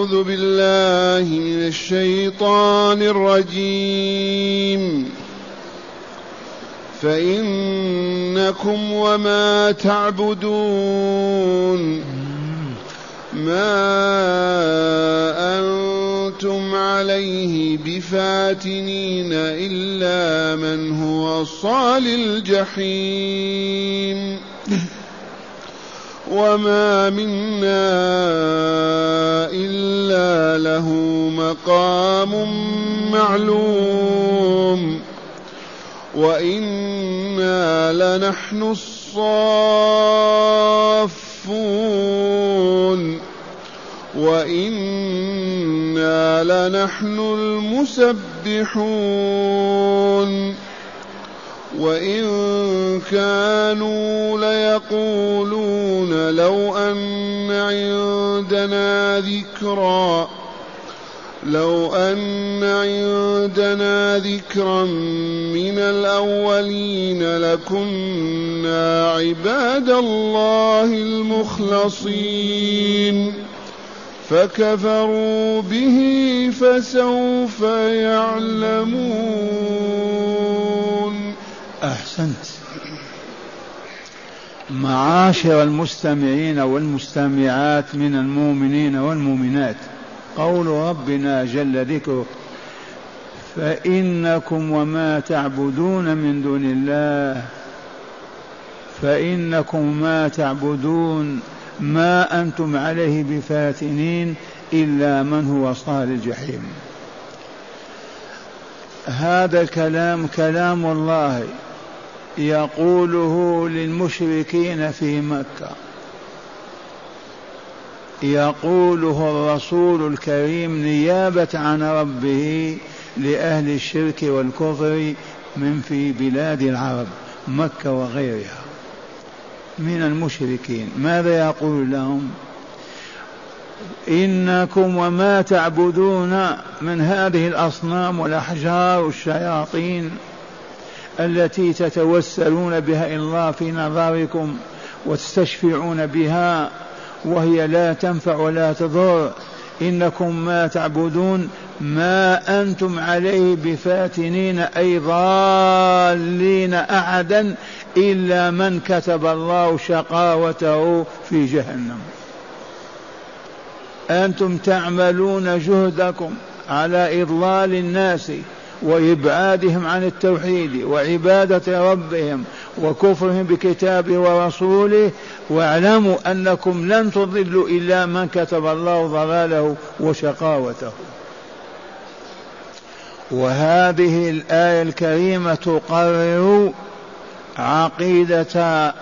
أعوذ بالله من الشيطان الرجيم. فإنكم وما تعبدون. ما أنتم عليه بفاتنين إلا من هو صال الجحيم. وما منا إلا له مقام معلوم وإنا لنحن الصافون وإنا لنحن المسبحون وإن كانوا ليقولون لو أن عندنا ذكرًا لو أن عندنا ذكرا من الأولين لكنا عباد الله المخلصين فكفروا به فسوف يعلمون أحسنت معاشر المستمعين والمستمعات من المؤمنين والمؤمنات. قول ربنا جل ذكره فإنكم وما تعبدون من دون الله. فإنكم ما تعبدون ما أنتم عليه بفاتنين إلا من هو صال الجحيم. هذا الكلام كلام الله. يقوله للمشركين في مكة. يقوله الرسول الكريم نيابة عن ربه لأهل الشرك والكفر من في بلاد العرب مكة وغيرها. من المشركين. ماذا يقول لهم؟ إنكم وما تعبدون من هذه الأصنام والأحجار والشياطين. التي تتوسلون بها إلى الله في نظركم وتستشفعون بها وهي لا تنفع ولا تضر. إنكم ما تعبدون ما أنتم عليه بفاتنين أي ضالين أحدا إلا من كتب الله شقاوته في جهنم. أنتم تعملون جهدكم على إضلال الناس. وإبعادهم عن التوحيد وعبادة ربهم وكفرهم بكتابه ورسوله. واعلموا أنكم لن تضلوا إلا من كتب الله ضلاله وشقاوته. وهذه الآية الكريمة تقرر عقيدة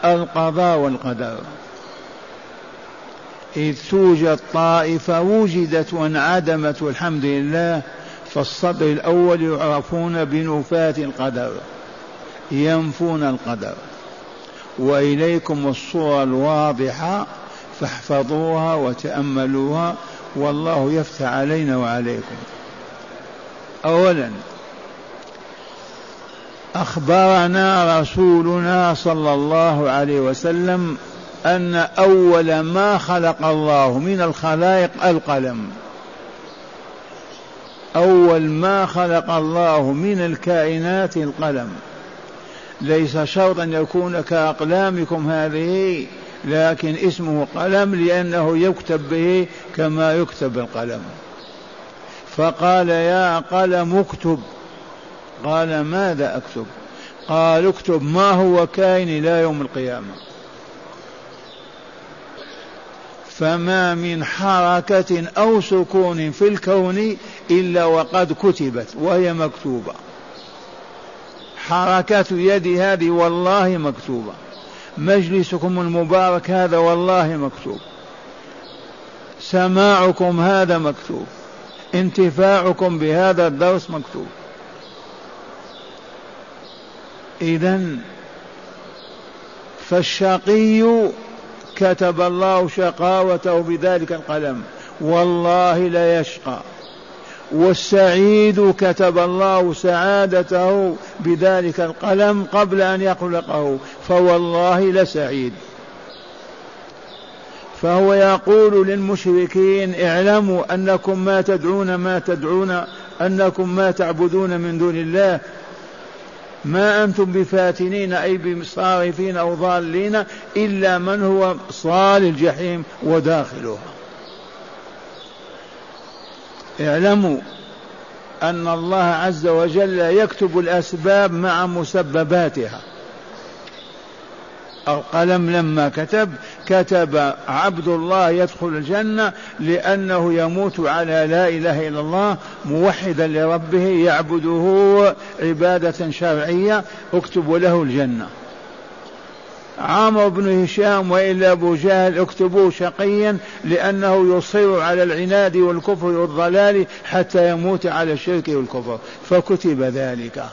القضاء والقدر. إذ توجد طائفة وجدت وانعدمت والحمد لله فالصدر الأول يعرفون بنفاة القدر ينفون القدر. وإليكم الصورة الواضحة فاحفظوها وتأملوها والله يفتح علينا وعليكم. أولا أخبرنا رسولنا صلى الله عليه وسلم أن أول ما خلق الله من الخلائق القلم. أول ما خلق الله من الكائنات القلم. ليس شرطا يكون كأقلامكم هذه لكن اسمه قلم لأنه يكتب به كما يكتب القلم. فقال يا قلم اكتب. قال ماذا أكتب؟ قال اكتب ما هو كائن إلى يوم القيامة. فما من حركة أو سكون في الكون إلا وقد كتبت وهي مكتوبة. حركة يدي هذه والله مكتوبة. مجلسكم المبارك هذا والله مكتوب. سماعكم هذا مكتوب. انتفاعكم بهذا الدرس مكتوب. إذا فالشقي كتب الله شقاوته بذلك القلم. والله لا يشقى. والسعيد كتب الله سعادته بذلك القلم قبل أن يخلقه. فوالله لسعيد. فهو يقول للمشركين اعلموا أنكم ما تدعون ما تدعون أنكم ما تعبدون من دون الله. ما أنتم بفاتنين أي بصارفين أو ضالين إلا من هو صال الجحيم وداخلها اعلموا أن الله عز وجل يكتب الأسباب مع مسبباتها. القلم لما كتب كتب عبد الله يدخل الجنة لأنه يموت على لا إله إلا الله موحدا لربه يعبده عبادة شرعية اكتب له الجنة. عمرو بن هشام وإلا أبو جهل اكتبوه شقيا لأنه يصر على العناد والكفر والضلال حتى يموت على الشرك والكفر فكتب ذلك.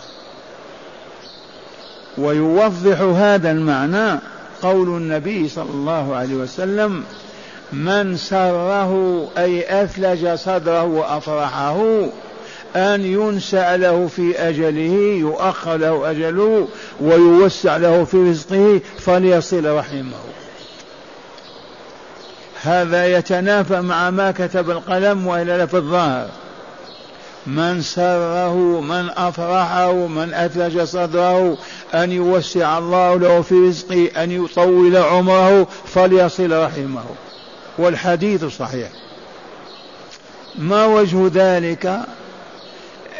ويوضح هذا المعنى قول النبي صلى الله عليه وسلم من سره أي أثلج صدره وأفرحه أن ينسأ له في أجله يؤخر له أجله ويوسع له في رزقه فليصل رحمه. هذا يتنافى مع ما كتب القلم وإلا في الظاهر. من سره من أفرحه من أثلج صدره أن يوسع الله له في رزقه أن يطول عمره فليصل رحمه. والحديث صحيح. ما وجه ذلك؟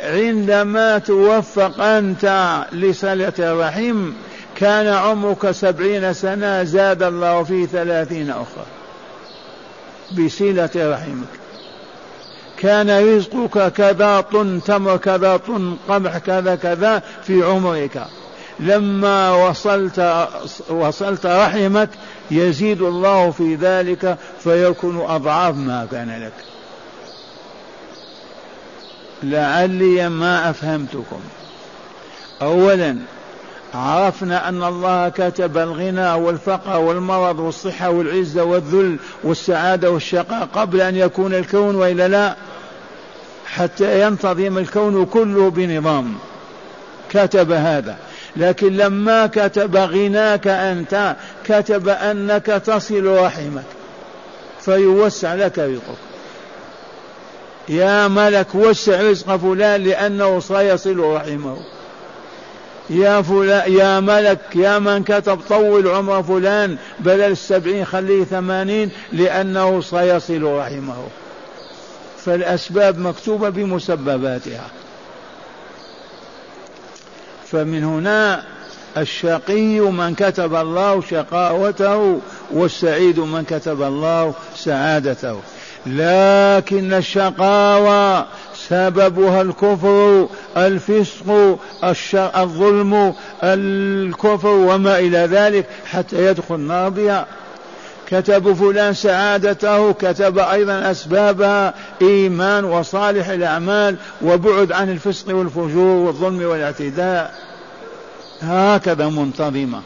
عندما توفق أنت لصلة الرحم كان عمرك سبعين سنة زاد الله فيه ثلاثين أخرى. بصلة رحمك. كان رزقك كذا طن تمر كذا طن قمح كذا كذا في عمرك. لما وصلت وصلت رحمك يزيد الله في ذلك فيكون أضعاف ما كان لك. لعلي ما أفهمتكم. أولا عرفنا أن الله كتب الغنى والفقر والمرض والصحة والعزة والذل والسعادة والشقاء قبل أن يكون الكون وإلا لا حتى ينتظم الكون كله بنظام. كتب هذا. لكن لما كتب غناك أنت كتب أنك تصل رحمك فيوسع لك رزقك. يا ملك وسع رزق فلان لأنه سيصل رحمه. يا فلان يا ملك يا من كتب طول عمر فلان بدل السبعين خليه ثمانين لأنه سيصل رحمه. فالأسباب مكتوبة بمسبباتها. فمن هنا الشقي من كتب الله شقاوته والسعيد من كتب الله سعادته. لكن الشقاوة سببها الكفر الفسق الظلم الكفر وما إلى ذلك حتى يدخل بها كتب فلان سعادته كتب أيضا أسبابها إيمان وصالح الأعمال وبعد عن الفسق والفجور والظلم والاعتداء. هكذا منتظمة.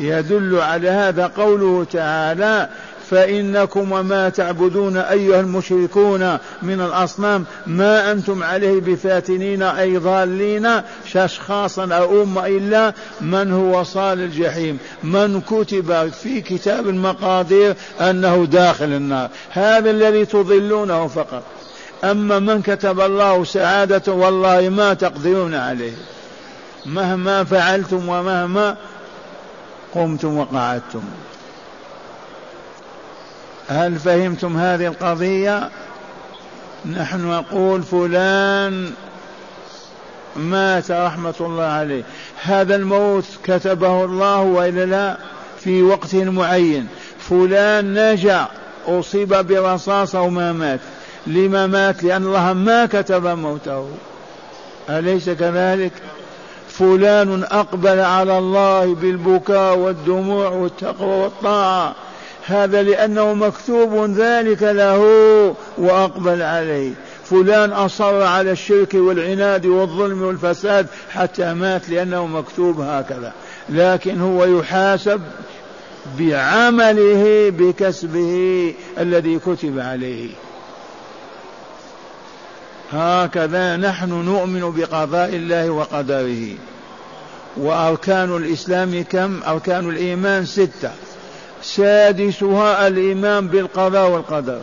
يدل على هذا قوله تعالى فإنكم وما تعبدون أيها المشركون من الأصنام ما أنتم عليه بفاتنين أي ضالين أشخاصا أو أمة إلا من هو صال الجحيم. من كتب في كتاب المقادير أنه داخل النار. هذا الذي تضلونه فقط. أما من كتب الله سعادة والله ما تقدرون عليه. مهما فعلتم ومهما قمتم وقعدتم. هل فهمتم هذه القضية؟ نحن نقول فلان مات رحمة الله عليه. هذا الموت كتبه الله وإلا لا؟ في وقت معين. فلان نجا أصيب برصاصة وما مات. لما مات؟ لأن الله ما كتب موته. أليس كذلك؟ فلان أقبل على الله بالبكاء والدموع والتقوى والطاعة. هذا لأنه مكتوب ذلك له وأقبل عليه. فلان أصر على الشرك والعناد والظلم والفساد حتى مات لأنه مكتوب هكذا. لكن هو يحاسب بعمله بكسبه الذي كتب عليه. هكذا نحن نؤمن بقضاء الله وقدره. وأركان الإسلام كم؟ أركان الإيمان ستة. سادسها الإيمان بالقضاء والقدر.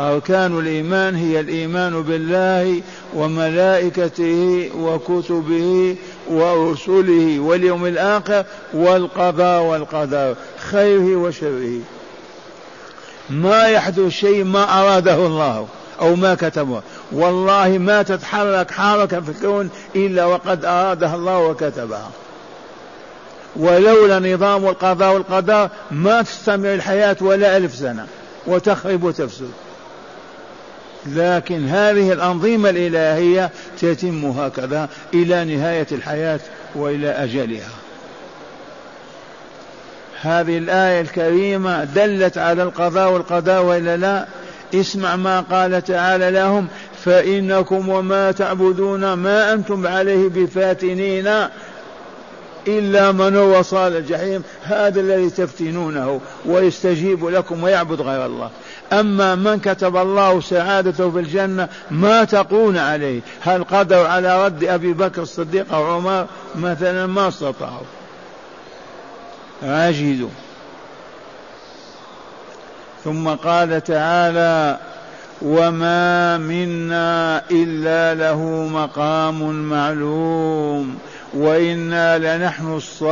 أركان الإيمان هي الإيمان بالله وملائكته وكتبه ورسله واليوم الآخر والقضاء والقدر خيره وشره. ما يحدث شيء ما أراده الله أو ما كتبه. والله ما تتحرك حركة في الكون إلا وقد أرادها الله وكتبها ولولا نظام القضاء والقدر ما تستمر الحياة ولا ألف سنة وتخرب وتفسد. لكن هذه الأنظمة الإلهية تتم هكذا إلى نهاية الحياة وإلى أجلها. هذه الآية الكريمة دلت على القضاء والقدر وإلا لا؟ اسمع ما قال تعالى لهم فإنكم وما تعبدون ما أنتم عليه بفاتنين. إلا من هو صال الجحيم هذا الذي تفتنونه ويستجيب لكم ويعبد غير الله. أما من كتب الله سعادته في الجنة ما تقون عليه. هل قدروا على رد أبي بكر الصديق أو عمر؟ مثلا ما استطاعوا. عجزوا. ثم قال تعالى وما منا إلا له مقام معلوم. وإنا لنحن الصافون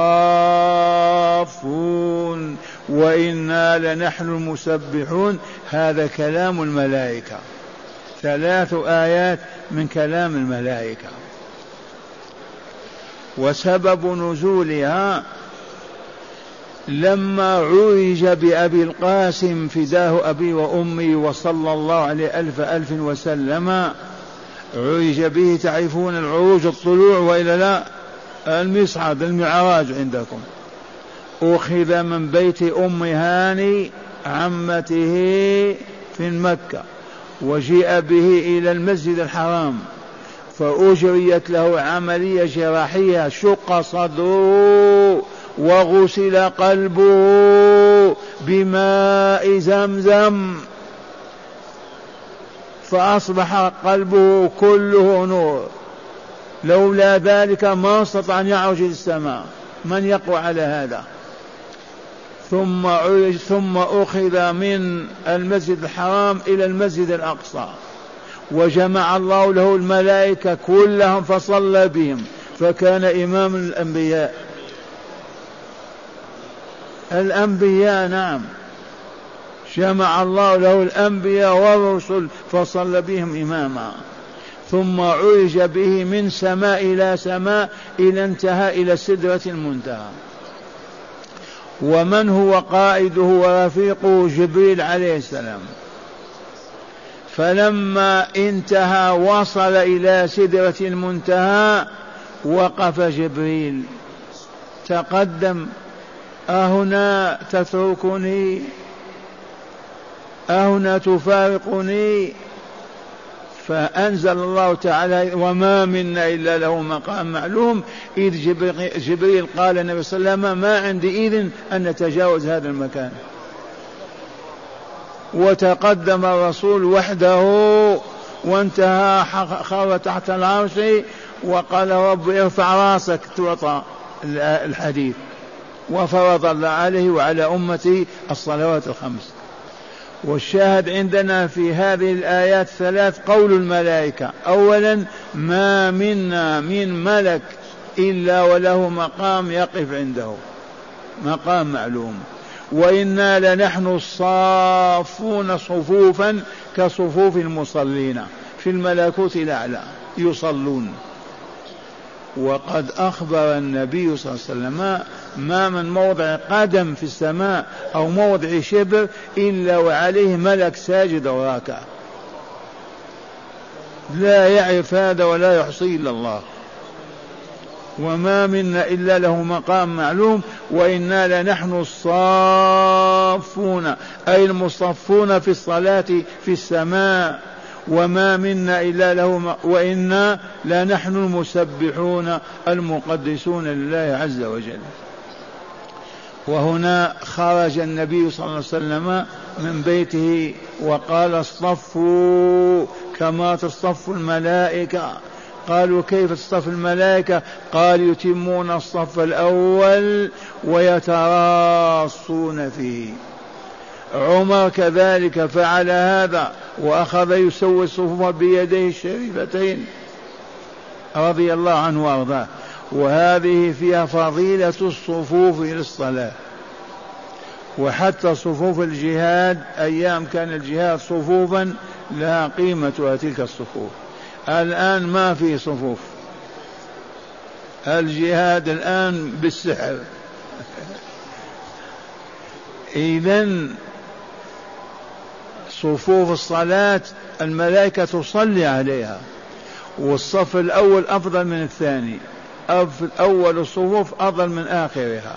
وإنا لنحن المسبحون. هذا كلام الملائكة. ثلاث آيات من كلام الملائكة. وسبب نزولها لما عرج بأبي القاسم فداه أبي وأمي وصلى الله عليه ألف ألف وسلم عرج به تعرفون العروج الطلوع وإلا لا؟ المصعد المعراج عندكم. أخذ من بيت أم هاني عمته في مكة وجيء به إلى المسجد الحرام فأجريت له عملية جراحية شق صدره وغسل قلبه بماء زمزم فأصبح قلبه كله نور. لولا ذلك ما استطاع أن يعرج السماء. من يقوى على هذا؟ ثم ثم أخذ من المسجد الحرام إلى المسجد الأقصى. وجمع الله له الملائكة كلهم فصلى بهم. فكان إمام الأنبياء. الأنبياء نعم. جمع الله له الأنبياء والرسل فصلى بهم إماما. ثم عرج به من سماء إلى سماء إلى انتهى إلى السدرة المنتهى. ومن هو قائده ورفيقه جبريل عليه السلام. فلما انتهى وصل إلى سدرة المنتهى وقف جبريل. تقدم أهنا تتركني؟ أهنا تفارقني؟ فأنزل الله تعالى وما منا إلا له مقام معلوم. إذ جبريل قال النبي صلى الله عليه وسلم ما عندي إذن أن نتجاوز هذا المكان. وتقدم الرسول وحده وانتهى خر تحت العرش وقال رب ارفع راسك تعطى الحديث. وفرض الله عليه وعلى أمته الصلوات الخمس. والشاهد عندنا في هذه الآيات ثلاث قول الملائكة. أولا ما منا من ملك إلا وله مقام يقف عنده. مقام معلوم. وإنا لنحن الصافون صفوفا كصفوف المصلين. في الملكوت الأعلى يصلون. وقد أخبر النبي صلى الله عليه وسلم ما من موضع قدم في السماء أو موضع شبر إلا وعليه ملك ساجد وراكع. لا يعرف هذا ولا يحصي إلا الله. وما منا إلا له مقام معلوم وإنا لنحن الصافون أي المصفون في الصلاة في السماء. وما منا إلا له وإنا لنحن المسبحون المقدسون لله عز وجل. وهنا خرج النبي صلى الله عليه وسلم من بيته وقال اصطفوا كما تصطف الملائكة. قالوا كيف تصطف الملائكة؟ قال يتمون الصف الأول ويتراصون فيه. عمر كذلك فعل هذا وأخذ يسوي الصفوف بيديه الشريفتين رضي الله عنه وأرضاه. وهذه فيها فضيلة الصفوف للصلاة وحتى صفوف الجهاد أيام كان الجهاد صفوفا لها قيمتها تلك الصفوف. الآن ما في صفوف. الجهاد الآن بالسحر. إذا صفوف الصلاة الملائكة تصلي عليها. والصف الأول أفضل من الثاني. أول الصفوف أفضل من آخرها.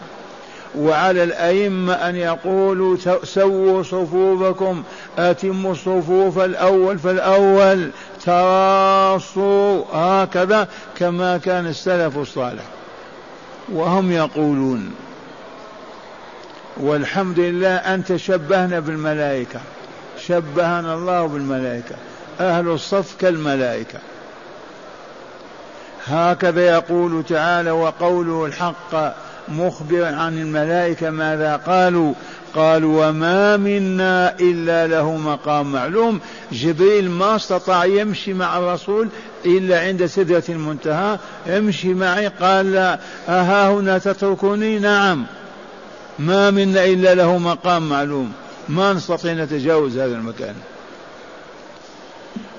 وعلى الأئمة أن يقولوا سووا صفوفكم أتموا الصفوف الأول فالأول تراصوا هكذا كما كان السلف الصالح. وهم يقولون والحمد لله أن تشبهنا بالملائكة. شبهنا الله بالملائكة. أهل الصف كالملائكة. هكذا يقول تعالى وقوله الحق مخبرا عن الملائكة ماذا قالوا؟ قالوا وما منا إلا له مقام معلوم. جبريل ما استطاع يمشي مع الرسول إلا عند سدرة المنتهى. امشي معي. قال أها هنا تتركني نعم. ما منا إلا له مقام معلوم. ما نستطيع نتجاوز هذا المكان.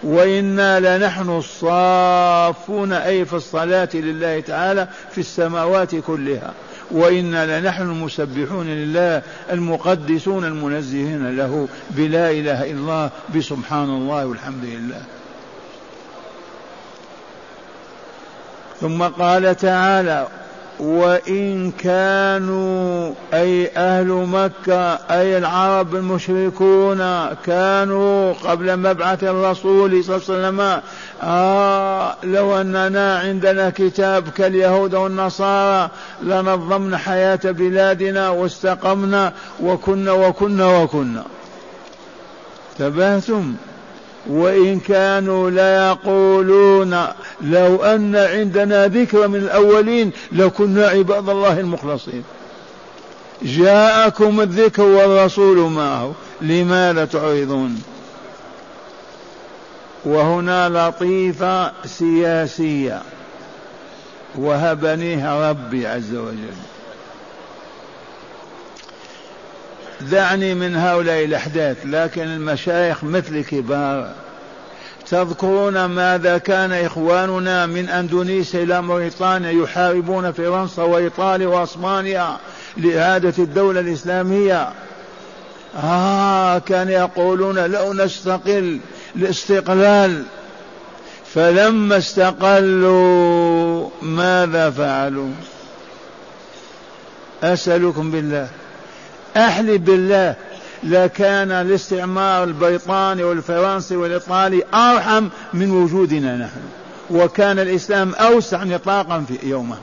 وإنا لنحن الصافون أي في الصلاة لله تعالى في السماوات كلها. وإنا لنحن المسبحون لله المقدسون المنزهين له بلا إله إلا الله بسبحان الله والحمد لله. ثم قال تعالى وإن كانوا أي أهل مكة أي العرب المشركون كانوا قبل مبعث الرسول صلى الله عليه وسلم آه لو أننا عندنا كتاب كاليهود والنصارى لنظمنا حياة بلادنا واستقمنا وكنا وكنا وكنا. تبهتم. وإن كانوا ليقولون لو أن عندنا ذكر من الأولين لكنا عباد الله المخلصين. جاءكم الذكر والرسول معه لماذا تعرضون؟ وهنا لطيفة سياسية. وهبنيها ربي عز وجل. دعني من هؤلاء الأحداث لكن المشايخ مثل كبار تذكرون ماذا كان إخواننا من أندونيسيا إلى موريتانيا يحاربون فرنسا وإيطاليا وأسبانيا لإعادة الدولة الإسلامية. آه كان يقولون لو نستقل الاستقلال فلما استقلوا ماذا فعلوا؟ أسألكم بالله. أحلف بالله لكان الاستعمار البريطاني والفرنسي والإيطالي أرحم من وجودنا نحن وكان الإسلام أوسع نطاقا في يومها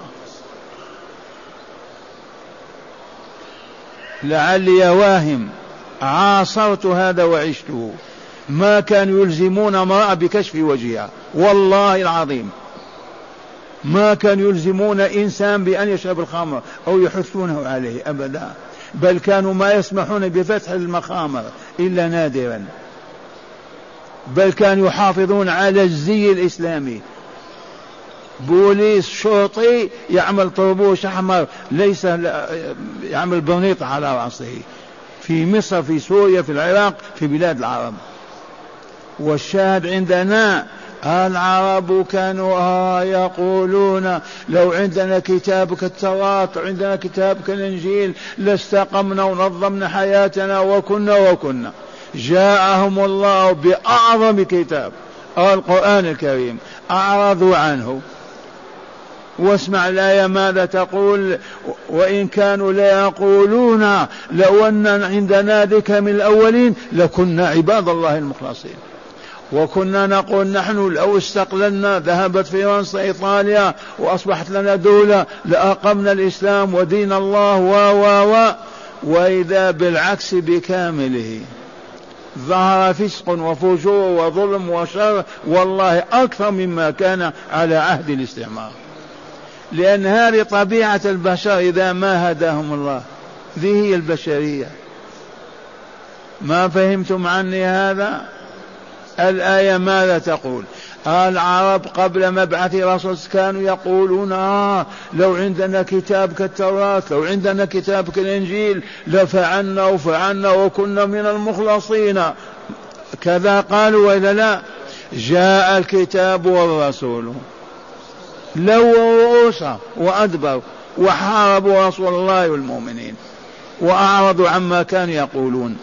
لعلي واهم عاصرت هذا وعشته ما كانوا يلزمون امرأة بكشف وجهها والله العظيم. ما كانوا يلزمون إنسان بأن يشرب الخمر أو يحثونه عليه أبدا. بل كانوا ما يسمحون بفتح المخامر إلا نادرا. بل كانوا يحافظون على الزي الإسلامي. بوليس شرطي يعمل طربوش أحمر ليس يعمل برنيط على رأسه. في مصر في سوريا في العراق في بلاد العرب. والشاهد عندنا العرب كانوا آه يقولون لو عندنا كتاب كالتوراة عندنا كتاب كالإنجيل لاستقمنا ونظمنا حياتنا وكنا وكنا. جاءهم الله بأعظم كتاب القرآن الكريم أعرضوا عنه. واسمع الآية ماذا تقول؟ وإن كانوا ليقولون لو أن عندنا ذكر من الأولين لكنا عباد الله المخلصين. وكنا نقول نحن لو استقللنا ذهبت فرنسا إيطاليا وأصبحت لنا دولة لأقمنا الإسلام ودين الله و و و وإذا بالعكس بكامله. ظهر فسق وفجور وظلم وشر والله أكثر مما كان على عهد الاستعمار. لأن هذه طبيعة البشر إذا ما هداهم الله. ذي هي البشرية. ما فهمتم عني هذا؟ الآية ماذا تقول؟ العرب قبل مبعث رسول كانوا يقولون آه لو عندنا كتاب كالتوراة لو عندنا كتاب كالإنجيل لفعلنا وفعلنا وكنا من المخلصين. كذا قالوا وإلا لا؟ جاء الكتاب والرسول. لو رؤوسا وأدبروا وحاربوا رسول الله والمؤمنين وأعرضوا عما كانوا يقولون.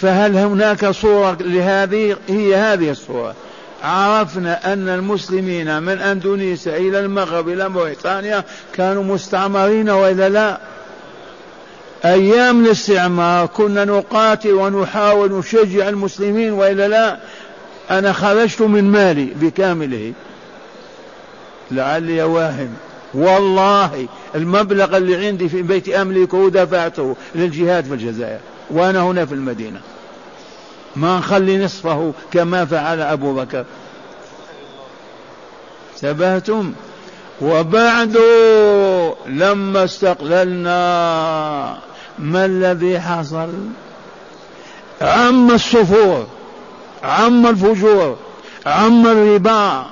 فهل هناك صورة لهذه هي هذه الصورة؟ عرفنا أن المسلمين من أندونيسيا إلى المغرب إلى موريتانيا كانوا مستعمرين وإلا لا؟ أيام الاستعمار كنا نقاتل ونحاول نشجع المسلمين وإلا لا؟ أنا خرجت من مالي بكامله. لعلي واهم. والله المبلغ اللي عندي في بيت أملكه دفعته للجهاد في الجزائر. وأنا هنا في المدينة. ما نخلي نصفه كما فعل أبو بكر. انتبهتم؟ وبعد لما استقللنا ما الذي حصل؟ عم السفور عم الفجور عم الربا.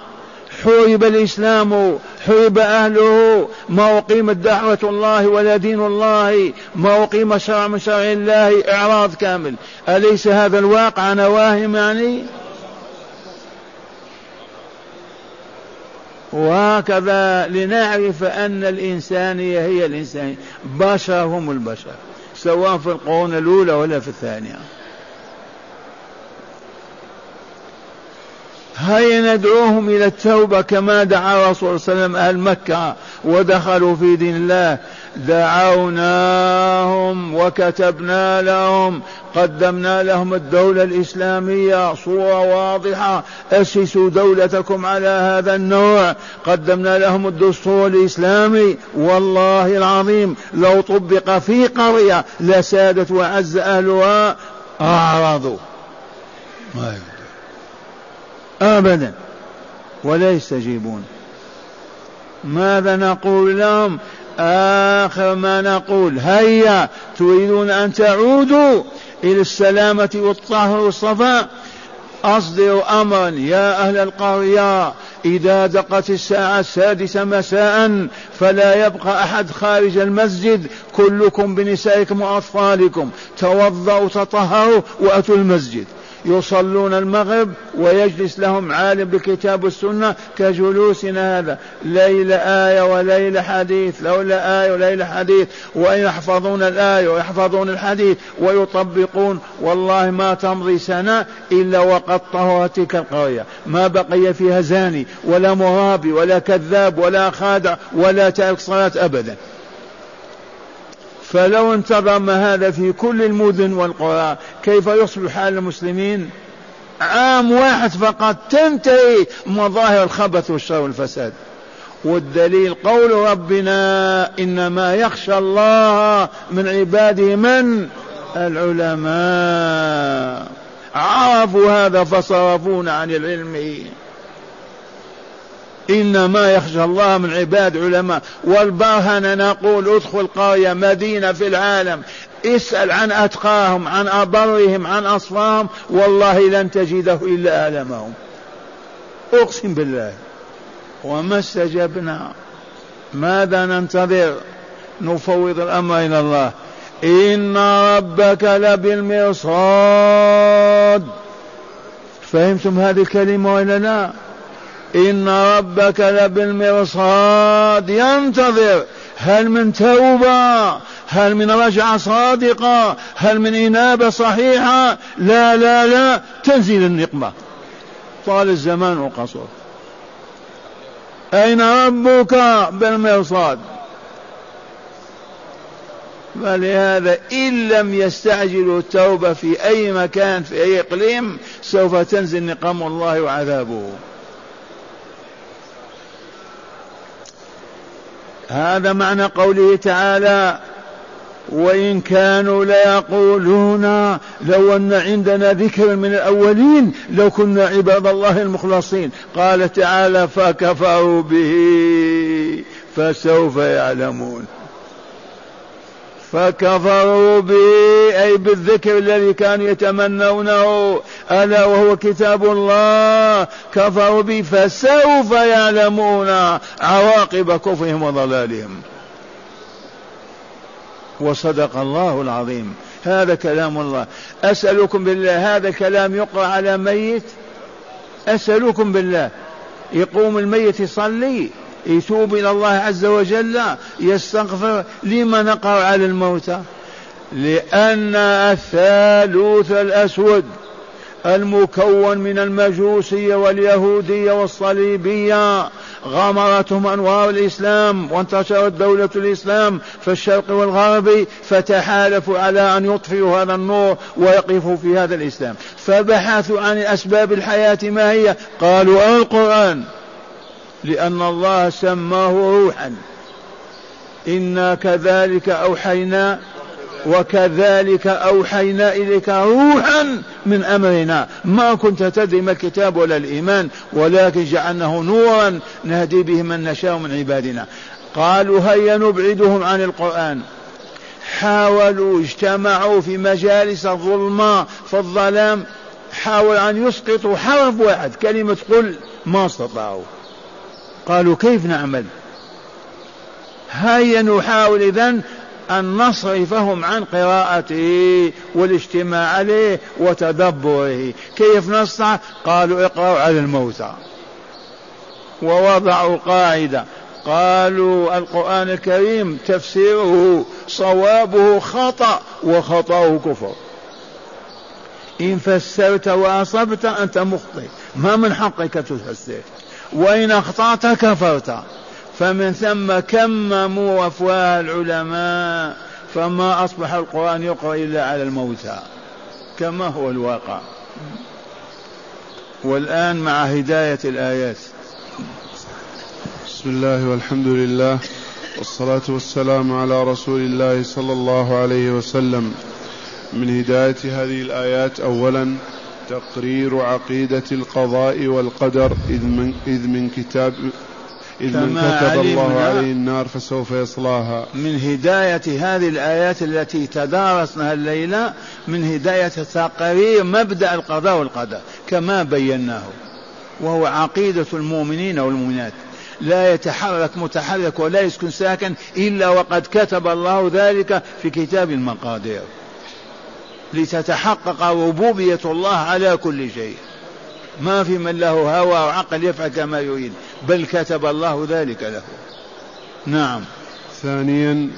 حورب الإسلام حورب أهله ما أقيمت دعوة الله ولا دين الله ما أقيم شرع من شرع الله إعراض كامل. أليس هذا الواقع أنا واهم يعني؟ وهكذا لنعرف أن الإنسانية هي الإنسانية بشر هم البشر سواء في القرون الأولى ولا في الثانية. هيا ندعوهم إلى التوبة كما دعا الرسول صلى الله عليه وسلم أهل مكة ودخلوا في دين الله. دعوناهم وكتبنا لهم قدمنا لهم الدولة الإسلامية صورة واضحة. أسسوا دولتكم على هذا النوع. قدمنا لهم الدستور الإسلامي. والله العظيم لو طبق في قرية لسادت وعز أهلها. أعرضوا. ما أبدا. ولا يستجيبون. ماذا نقول لهم؟ آخر ما نقول هيا تريدون أن تعودوا إلى السلامة والطهر والصفاء أصدروا أمرا يا أهل القرية إذا دقت الساعة السادسة مساء فلا يبقى أحد خارج المسجد. كلكم بنسائكم وأطفالكم. توضأوا تطهروا وأتوا المسجد. يصلون المغرب ويجلس لهم عالم بالكتاب والسنة كجلوسنا هذا. ليلة آية وليلة حديث لولا آية وليلة حديث. ويحفظون الآية ويحفظون الحديث ويطبقون. والله ما تمضي سنة إلا وقد طهرت تلك القرية. ما بقي فيها زاني ولا مرابي ولا كذاب ولا خادع ولا تارك صلاة أبدا. فلو انتظم هذا في كل المدن والقرى كيف يصبح حال المسلمين؟ عام واحد فقط تنتهي مظاهر الخبث والشر والفساد. والدليل قول ربنا إنما يخشى الله من عباده من؟ العلماء. عرفوا هذا فصرفون عن العلم. إنما يخشى الله من عباد علماء. والبرهن نقول ادخل قرية مدينة في العالم. اسأل عن أتقاهم عن أبرهم عن أصفاهم. والله لن تجده إلا أعلمهم أقسم بالله. وما استجبنا. ماذا ننتظر؟ نفوض الأمر إلى الله. إن ربك لبالمرصاد. فهمتم هذه الكلمة ولا لا؟ إن ربك لبالمرصاد. ينتظر. هل من توبة؟ هل من رجعة صادقة هل من إنابة صحيحة؟ لا لا لا. تنزل النقمة. طال الزمان وقصر. أين ربك بالمرصاد؟ فلهذا إن لم يستعجلوا التوبة في أي مكان في أي إقليم سوف تنزل نقم الله وعذابه. هذا معنى قوله تعالى وإن كانوا ليقولون لو أن عندنا ذكر من الأولين لو كنا عباد الله المخلصين قال تعالى فكفروا به فسوف يعلمون فكفروا به أي بالذكر الذي كانوا يتمنونه ألا وهو كتاب الله. كفروا به فسوف يعلمون عواقب كفرهم وضلالهم. وصدق الله العظيم. هذا كلام الله. أسألكم بالله هذا كلام يقرأ على ميت؟ أسألكم بالله. يقوم الميت يصلي؟ يتوب إلى الله عز وجل يستغفر لما نقرأ على الموتى لأن الثالوث الأسود المكون من المجوسية واليهودية والصليبية غمرتهم أنوار الإسلام وانتشرت دولة الإسلام في الشرق والغرب فتحالفوا على أن يطفئوا هذا النور ويقفوا في هذا الإسلام. فبحثوا عن أسباب الحياة ما هي؟ قالوا القرآن. لأن الله سماه روحا. إنا كذلك أوحينا وكذلك أوحينا إليك روحا من أمرنا. ما كنت تدري ما الكتاب ولا الإيمان ولكن جعلناه نورا نهدي به من نشاء من عبادنا. قالوا هيا نبعدهم عن القرآن. حاولوا اجتمعوا في مجالس الظلماء في الظلام حاول أن يسقطوا حرف واحد كلمة قل ما استطاعوا. قالوا كيف نعمل؟ هيا نحاول إذن أن نصرفهم عن قراءته والاجتماع عليه وتدبره. كيف نصنع؟ قالوا اقرأوا على الموتى ووضعوا قاعدة. قالوا القرآن الكريم تفسيره صوابه خطأ وخطأه كفر. إن فسرت وأصبت أنت مخطئ. ما من حقك تفسر. وإن أخطأت كفرت. فمن ثم كمموا أفواه العلماء فما أصبح القرآن يقرأ إلا على الموتى. كما هو الواقع. والآن مع هداية الآيات. بسم الله والحمد لله والصلاة والسلام على رسول الله صلى الله عليه وسلم. من هداية هذه الآيات أولا تقرير عقيدة القضاء والقدر إذ من, إذ من كتاب إذ من كتب الله عليه النار فسوف يصلاها. من هداية هذه الآيات التي تدارسناها الليلة من هداية تقرير مبدأ القضاء والقدر كما بيناه وهو عقيدة المؤمنين والمؤمنات. لا يتحرك متحرك ولا يسكن ساكن إلا وقد كتب الله ذلك في كتاب المقادير. لتتحقق ربوبية الله على كل شيء. ما في من له هوى وعقل يفعل كما يريد بل كتب الله ذلك له. نعم. ثانيا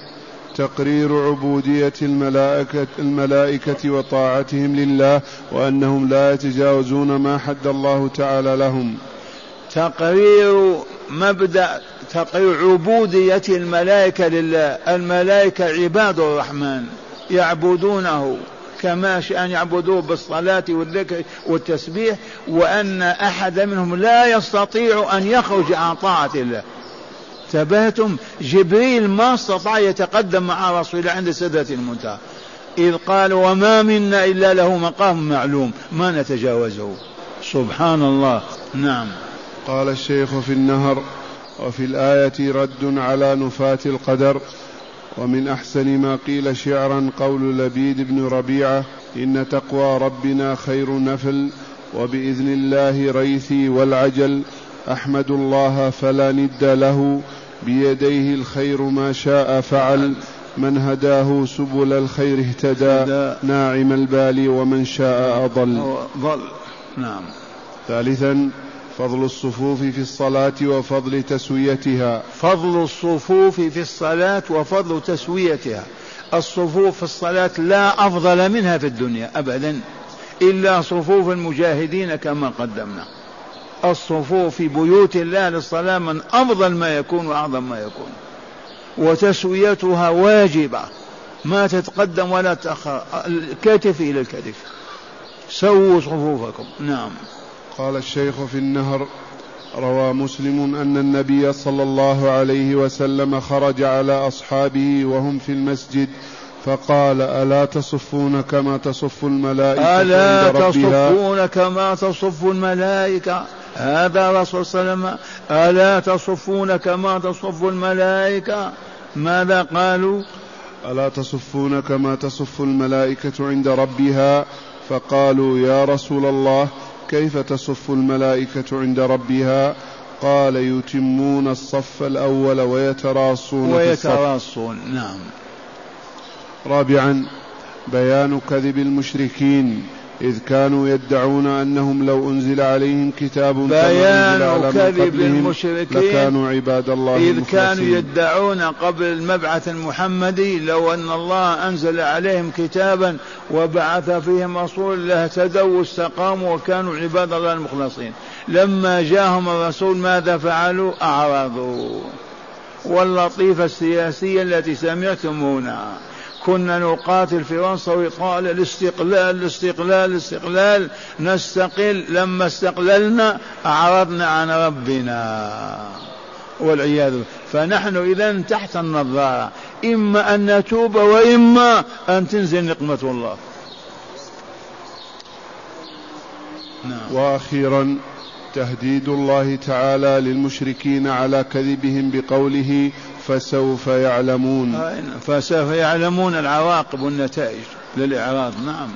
تقرير عبودية الملائكة, الملائكة وطاعتهم لله وأنهم لا يتجاوزون ما حد الله تعالى لهم. تقرير مبدأ تقرير عبودية الملائكة لله الملائكة عباد الرحمن يعبدونه. كما أن يعبدوه بالصلاة والذكر والتسبيح وأن أحد منهم لا يستطيع أن يخرج عن طاعة الله. تبهتم جبريل ما استطاع يتقدم مع رسول الله عند سدرة المنتهى. إذ قال وما منا إلا له مقام معلوم ما نتجاوزه. سبحان الله. نعم. قال الشيخ في النهر وفي الآية رد على نفاة القدر. ومن أحسن ما قيل شعرا قول لبيد بن ربيعة إن تقوى ربنا خير نفل وبإذن الله ريثي والعجل أحمد الله فلا ند له بيديه الخير ما شاء فعل من هداه سبل الخير اهتدى ناعم البال ومن شاء أضل. ضل نعم. ثالثا فضل الصفوف في الصلاة وفضل تسويتها. فضل الصفوف في الصلاة وفضل تسويتها. الصفوف في الصلاة لا أفضل منها في الدنيا أبدا إلا صفوف المجاهدين كما قدمنا. الصفوف في بيوت الله للصلاة من أفضل ما يكون وأعظم ما يكون. وتسويتها واجبة. ما تتقدم ولا تأخر. الكتف إلى الكتف. سووا صفوفكم. نعم. قال الشيخ في النهر روى مسلم أن النبي صلى الله عليه وسلم خرج على أصحابه وهم في المسجد فقال ألا تصفون كما تصف الملائكة ألا تصفون كما تصف الملائكة؟ هذا رسول صلى الله عليه وسلم ألا تصفون كما تصف الملائكة؟ ماذا قالوا؟ ألا تصفون كما تصف الملائكة عند ربها؟ فقالوا يا رسول الله كيف تصف الملائكة عند ربها؟ قال يتمون الصف الأول ويتراصون ويتراصون نعم. رابعا بيان كذب المشركين. إذ كانوا يدعون أنهم لو أنزل عليهم كتاب بيان كذب المشركين لكانوا عباد الله إذ المخلصين. كانوا يدعون قبل المبعث المحمدي لو أن الله أنزل عليهم كتابا وبعث فيهم رسول لاهتدوا واستقاموا وكانوا عباد الله المخلصين. لما جاءهم الرسول ماذا فعلوا؟ أعرضوا. واللطيفة السياسية التي سمعتمونها كنا نقاتل في فرنسا ويقال الاستقلال الاستقلال الاستقلال. نستقل لما استقللنا أعرضنا عن ربنا. والعياذ بالله. فنحن إذا تحت النظارة. إما أن نتوب وإما أن تنزل نقمة الله. نعم. وأخيرا تهديد الله تعالى للمشركين على كذبهم بقوله فسوف يعلمون. فسوف يعلمون العواقب والنتائج للإعراض نعم.